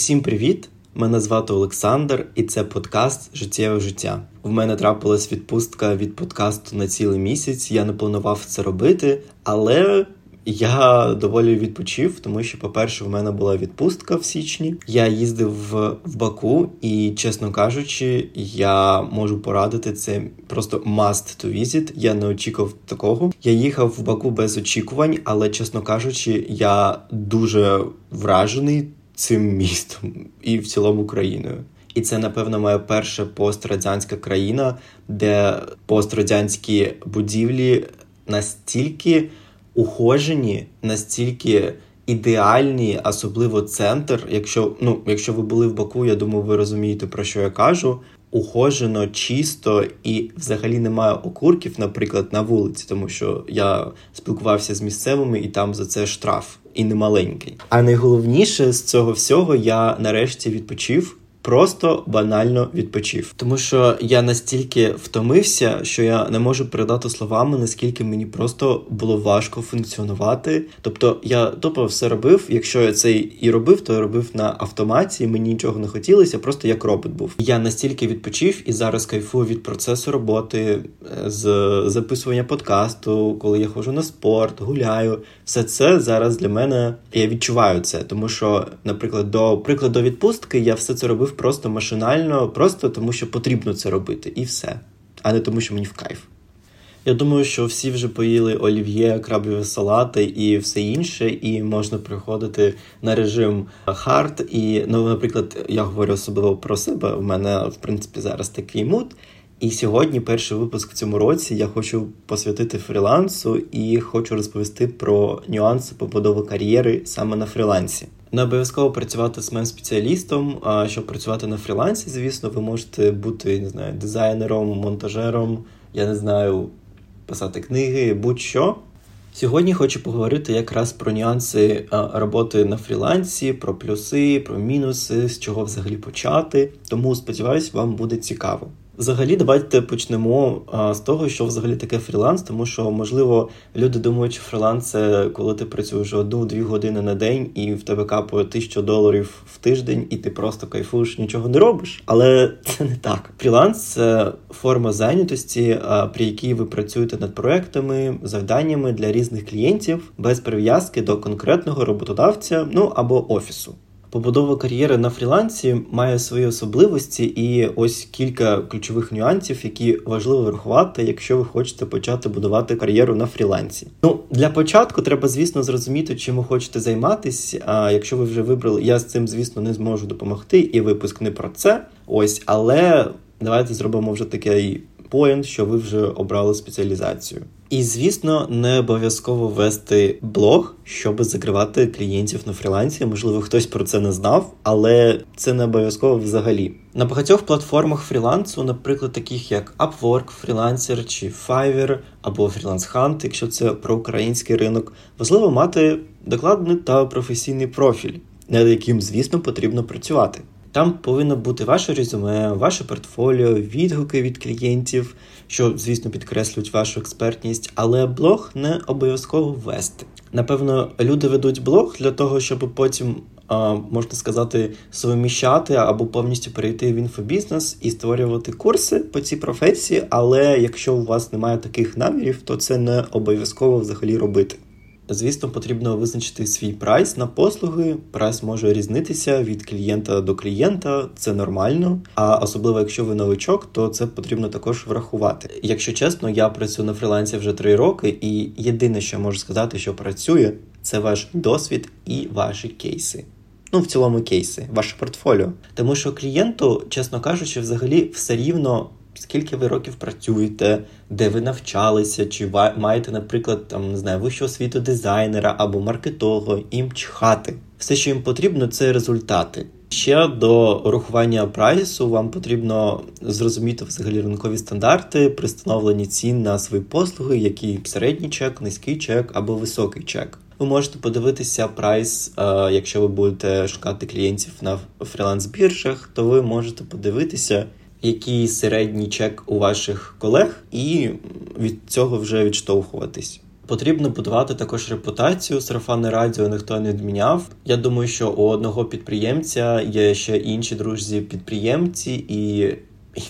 Всім привіт! Мене звати Олександр, і це подкаст Життєве життя. В мене трапилась відпустка від подкасту на цілий місяць. Я не планував це робити, але я доволі відпочив, тому що, по-перше, в мене була відпустка в січні. Я їздив в, Баку, і, чесно кажучи, я можу порадити це просто must to visit. Я не очікував такого. Я їхав в Баку без очікувань, але, чесно кажучи, я дуже вражений цим містом і в цілому країною. І це, напевно, моя перша пострадянська країна, де пострадянські будівлі настільки ухожені, настільки ідеальні, особливо центр. Якщо ну, якщо ви були в Баку, я думаю, ви розумієте, про що я кажу. Ухожено, чисто і взагалі немає окурків, наприклад, на вулиці, тому що я спілкувався з місцевими, і там за це штраф і не маленький. А найголовніше з цього всього я нарешті відпочив просто банально відпочив, тому що я настільки втомився, що я не можу передати словами, наскільки мені просто було важко функціонувати. Тобто я тупо все робив. Якщо я це і робив, то я робив на автоматі. Мені нічого не хотілося, просто як робот був. Я настільки відпочив і зараз кайфую від процесу роботи, е, з записування подкасту, коли я ходжу на спорт, гуляю. Все це зараз для мене я відчуваю це, тому що, наприклад, до прикладу відпустки я все це робив просто машинально, просто тому що потрібно це робити, і все, а не тому, що мені в кайф. Я думаю, що всі вже поїли олів'є, крабові салати і все інше, і можна приходити на режим hard. І, ну, наприклад, я говорю особливо про себе. У мене, в принципі, зараз такий mood. І сьогодні, перший випуск в цьому році, я хочу посвятити фрілансу і хочу розповісти про нюанси побудови кар'єри саме на фрілансі. Не обов'язково працювати з спеціалістом. А щоб працювати на фрілансі, звісно, ви можете бути не знаю, дизайнером, монтажером, я не знаю, писати книги, будь-що. Сьогодні хочу поговорити якраз про нюанси роботи на фрілансі, про плюси, про мінуси, з чого взагалі почати. Тому сподіваюсь, вам буде цікаво. Взагалі, давайте почнемо з того, що взагалі таке фріланс, тому що, можливо, люди думають, що фріланс це коли ти працюєш одну-дві години на день, і в тебе капає тисячу доларів в тиждень, і ти просто кайфуєш, нічого не робиш. Але це не так. Фріланс це форма зайнятості, при якій ви працюєте над проектами, завданнями для різних клієнтів без прив'язки до конкретного роботодавця, ну або офісу. Побудова кар'єри на фрілансі має свої особливості, і ось кілька ключових нюансів, які важливо врахувати, якщо ви хочете почати будувати кар'єру на фрілансі. Ну для початку треба, звісно, зрозуміти, чим ви хочете займатися. А якщо ви вже вибрали, я з цим, звісно, не зможу допомогти, і випуск не про це. Ось, але давайте зробимо вже такий point, що ви вже обрали спеціалізацію. І, звісно, не обов'язково вести блог, щоб закривати клієнтів на фрілансі. Можливо, хтось про це не знав, але це не обов'язково взагалі. На багатьох платформах фрілансу, наприклад, таких як Upwork, Freelancer чи Fiverr або Freelance Hunt, якщо це про український ринок, важливо мати докладний та професійний профіль, над яким, звісно, потрібно працювати. Там повинно бути ваше резюме, ваше портфоліо, відгуки від клієнтів, що, звісно, підкреслюють вашу експертність, але блог не обов'язково вести. Напевно, люди ведуть блог для того, щоб потім, можна сказати, совміщати або повністю перейти в інфобізнес і створювати курси по цій професії. Але якщо у вас немає таких намірів, то це не обов'язково взагалі робити. Звісно, потрібно визначити свій прайс на послуги. Прайс може різнитися від клієнта до клієнта, це нормально. А особливо, якщо ви новичок, то це потрібно також врахувати. Якщо чесно, я працюю на фрілансі вже три роки, і єдине, що я можу сказати, що працює, це ваш досвід і ваші кейси. Ну, в цілому кейси, ваше портфоліо. Тому що клієнту, чесно кажучи, взагалі все рівно скільки ви років працюєте, де ви навчалися, чи маєте, наприклад, там не знаю, вищу освіту дизайнера або маркетолога, їм чхати. Все, що їм потрібно, це результати. Ще до рахування прайсу вам потрібно зрозуміти взагалі ринкові стандарти при встановленні цін на свої послуги, який середній чек, низький чек або високий чек. Ви можете подивитися прайс, е, якщо ви будете шукати клієнтів на фріланс-біржах, то ви можете подивитися, який середній чек у ваших колег, і від цього вже відштовхуватись. Потрібно будувати також репутацію. Сарафанне радіо ніхто не відміняв. Я думаю, що у одного підприємця є ще інші друзі підприємці і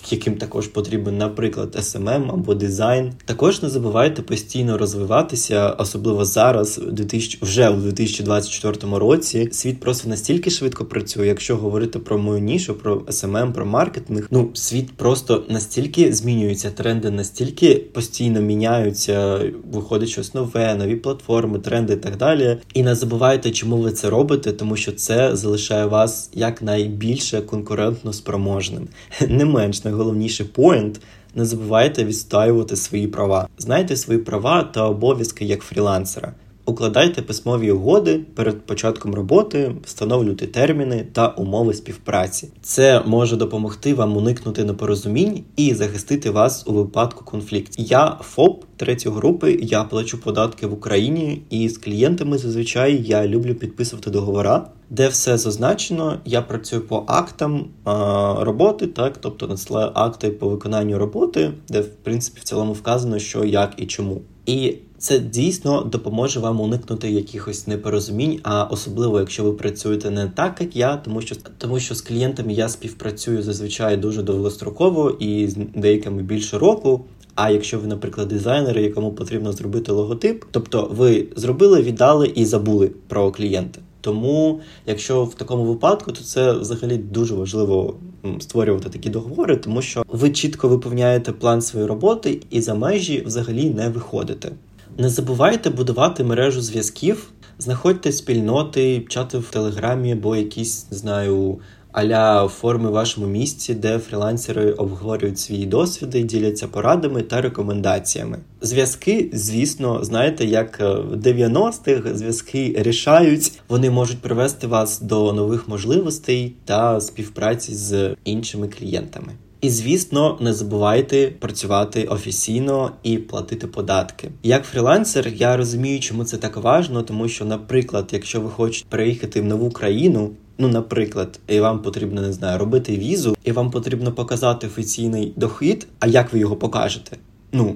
яким також потрібен, наприклад, SMM або дизайн. Також не забувайте постійно розвиватися, особливо зараз, 2000, вже у 2024 році. Світ просто настільки швидко працює, якщо говорити про мою нішу, про SMM, про маркетинг. Ну, світ просто настільки змінюється, тренди настільки постійно міняються, виходить щось нове, нові платформи, тренди і так далі. І не забувайте, чому ви це робите, тому що це залишає вас якнайбільше конкурентно спроможним. Не менше менш найголовніший поінт. Не забувайте відстоювати свої права. Знайте свої права та обов'язки як фрілансера. Укладайте письмові угоди перед початком роботи, встановлюйте терміни та умови співпраці. Це може допомогти вам уникнути непорозумінь і захистити вас у випадку конфліктів. Я ФОП третьої групи, я плачу податки в Україні, і з клієнтами зазвичай я люблю підписувати договора, де все зазначено. Я працюю по актам а, роботи, так тобто надсилаю акти по виконанню роботи, де в принципі в цілому вказано, що як і чому. І це дійсно допоможе вам уникнути якихось непорозумінь, а особливо, якщо ви працюєте не так, як я, тому що тому що з клієнтами я співпрацюю зазвичай дуже довгостроково і з деякими більше року. А якщо ви, наприклад, дизайнер, якому потрібно зробити логотип, тобто ви зробили, віддали і забули про клієнта. Тому, якщо в такому випадку, то це взагалі дуже важливо створювати такі договори, тому що ви чітко виповняєте план своєї роботи і за межі взагалі не виходите. Не забувайте будувати мережу зв'язків, знаходьте спільноти, чати в телеграмі або якісь не знаю аля форми в вашому місці, де фрілансери обговорюють свої досвіди, діляться порадами та рекомендаціями. Зв'язки, звісно, знаєте, як в 90-х зв'язки рішають, вони можуть привести вас до нових можливостей та співпраці з іншими клієнтами. І звісно, не забувайте працювати офіційно і платити податки. Як фрілансер, я розумію, чому це так важно, тому що, наприклад, якщо ви хочете переїхати в нову країну. Ну, наприклад, і вам потрібно не знаю, робити візу, і вам потрібно показати офіційний дохід. А як ви його покажете? Ну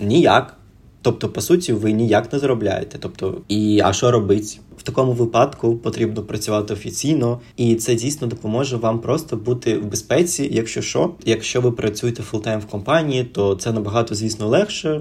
ніяк. Тобто, по суті, ви ніяк не заробляєте. Тобто, і а що робить? В такому випадку потрібно працювати офіційно, і це дійсно допоможе вам просто бути в безпеці. Якщо що, якщо ви працюєте фултайм в компанії, то це набагато, звісно, легше.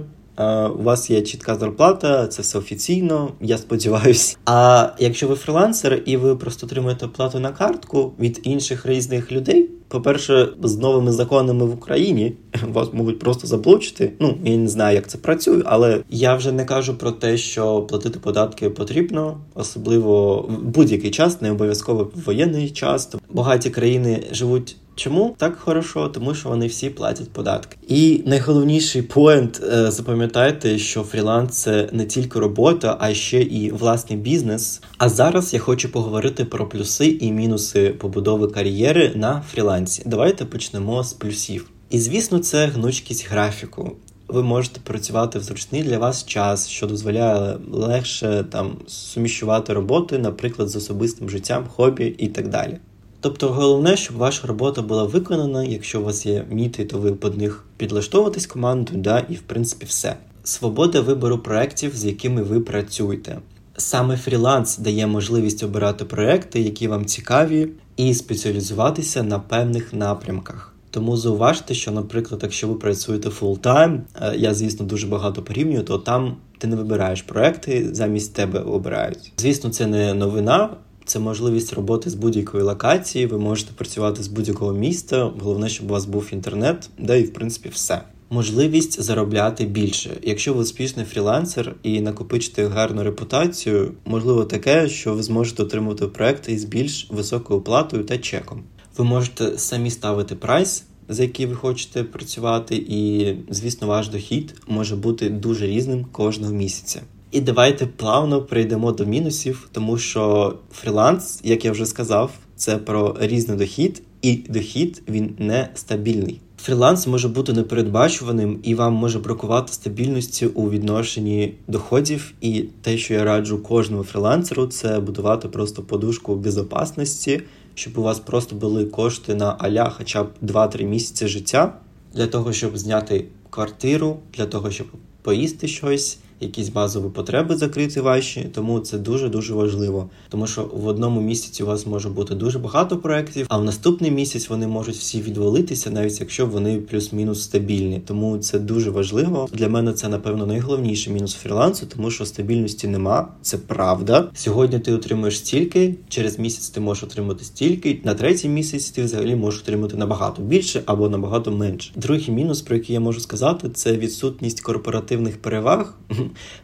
У вас є чітка зарплата, це все офіційно, я сподіваюся. А якщо ви фрілансер і ви просто отримуєте плату на картку від інших різних людей, по-перше, з новими законами в Україні вас можуть просто заблочити. Ну я не знаю, як це працює, але я вже не кажу про те, що платити податки потрібно, особливо в будь-який час, не обов'язково в воєнний час. Багаті країни живуть. Чому так хорошо? Тому що вони всі платять податки. І найголовніший поінт, е, запам'ятайте, що фріланс це не тільки робота, а ще і власний бізнес. А зараз я хочу поговорити про плюси і мінуси побудови кар'єри на фрілансі. Давайте почнемо з плюсів. І звісно, це гнучкість графіку. Ви можете працювати в зручний для вас час, що дозволяє легше там суміщувати роботи, наприклад, з особистим життям, хобі і так далі. Тобто головне, щоб ваша робота була виконана, якщо у вас є міти, то ви під них підлаштовуватись командою, да, і в принципі все. Свобода вибору проєктів, з якими ви працюєте. Саме фріланс дає можливість обирати проекти, які вам цікаві, і спеціалізуватися на певних напрямках. Тому зауважте, що, наприклад, якщо ви працюєте фултайм, я, звісно, дуже багато порівнюю, то там ти не вибираєш проекти, замість тебе обирають. Звісно, це не новина. Це можливість роботи з будь-якої локації. Ви можете працювати з будь-якого міста. Головне, щоб у вас був інтернет, де і в принципі все. Можливість заробляти більше. Якщо ви успішний фрілансер і накопичите гарну репутацію, можливо таке, що ви зможете отримувати проекти із більш високою оплатою та чеком. Ви можете самі ставити прайс, за який ви хочете працювати, і, звісно, ваш дохід може бути дуже різним кожного місяця. І давайте плавно прийдемо до мінусів, тому що фріланс, як я вже сказав, це про різний дохід, і дохід він не стабільний. Фріланс може бути непередбачуваним і вам може бракувати стабільності у відношенні доходів. І те, що я раджу кожному фрілансеру, це будувати просто подушку безпечності, щоб у вас просто були кошти на аля, хоча б 2-3 місяці життя для того, щоб зняти квартиру, для того, щоб поїсти щось якісь базові потреби закрити ваші, тому це дуже дуже важливо. Тому що в одному місяці у вас може бути дуже багато проєктів, а в наступний місяць вони можуть всі відвалитися, навіть якщо вони плюс-мінус стабільні. Тому це дуже важливо. Для мене це напевно найголовніший мінус фрілансу, тому що стабільності нема. Це правда. Сьогодні ти отримуєш стільки, через місяць ти можеш отримати стільки. На третій місяць ти взагалі можеш отримати набагато більше або набагато менше. Другий мінус, про який я можу сказати, це відсутність корпоративних переваг.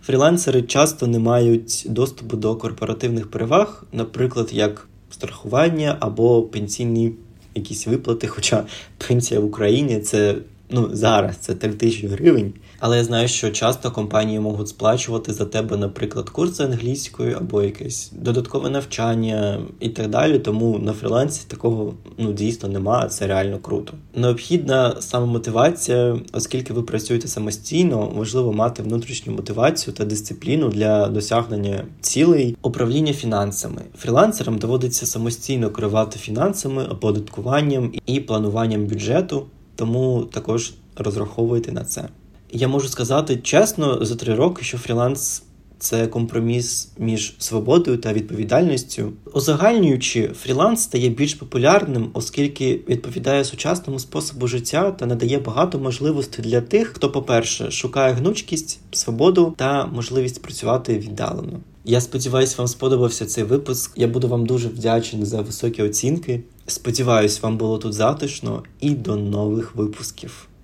Фрілансери часто не мають доступу до корпоративних переваг, наприклад, як страхування або пенсійні якісь виплати. Хоча пенсія в Україні це ну зараз це 3 тисячі гривень. Але я знаю, що часто компанії можуть сплачувати за тебе, наприклад, курси англійської або якесь додаткове навчання і так далі. Тому на фрілансі такого ну дійсно немає. Це реально круто. Необхідна самомотивація, оскільки ви працюєте самостійно, важливо мати внутрішню мотивацію та дисципліну для досягнення цілей управління фінансами. Фрілансерам доводиться самостійно керувати фінансами, оподаткуванням і плануванням бюджету, тому також розраховуйте на це. Я можу сказати чесно, за три роки, що фріланс це компроміс між свободою та відповідальністю. Узагальнюючи, фріланс стає більш популярним, оскільки відповідає сучасному способу життя та надає багато можливостей для тих, хто, по-перше, шукає гнучкість, свободу та можливість працювати віддалено. Я сподіваюся, вам сподобався цей випуск. Я буду вам дуже вдячний за високі оцінки. Сподіваюсь, вам було тут затишно і до нових випусків.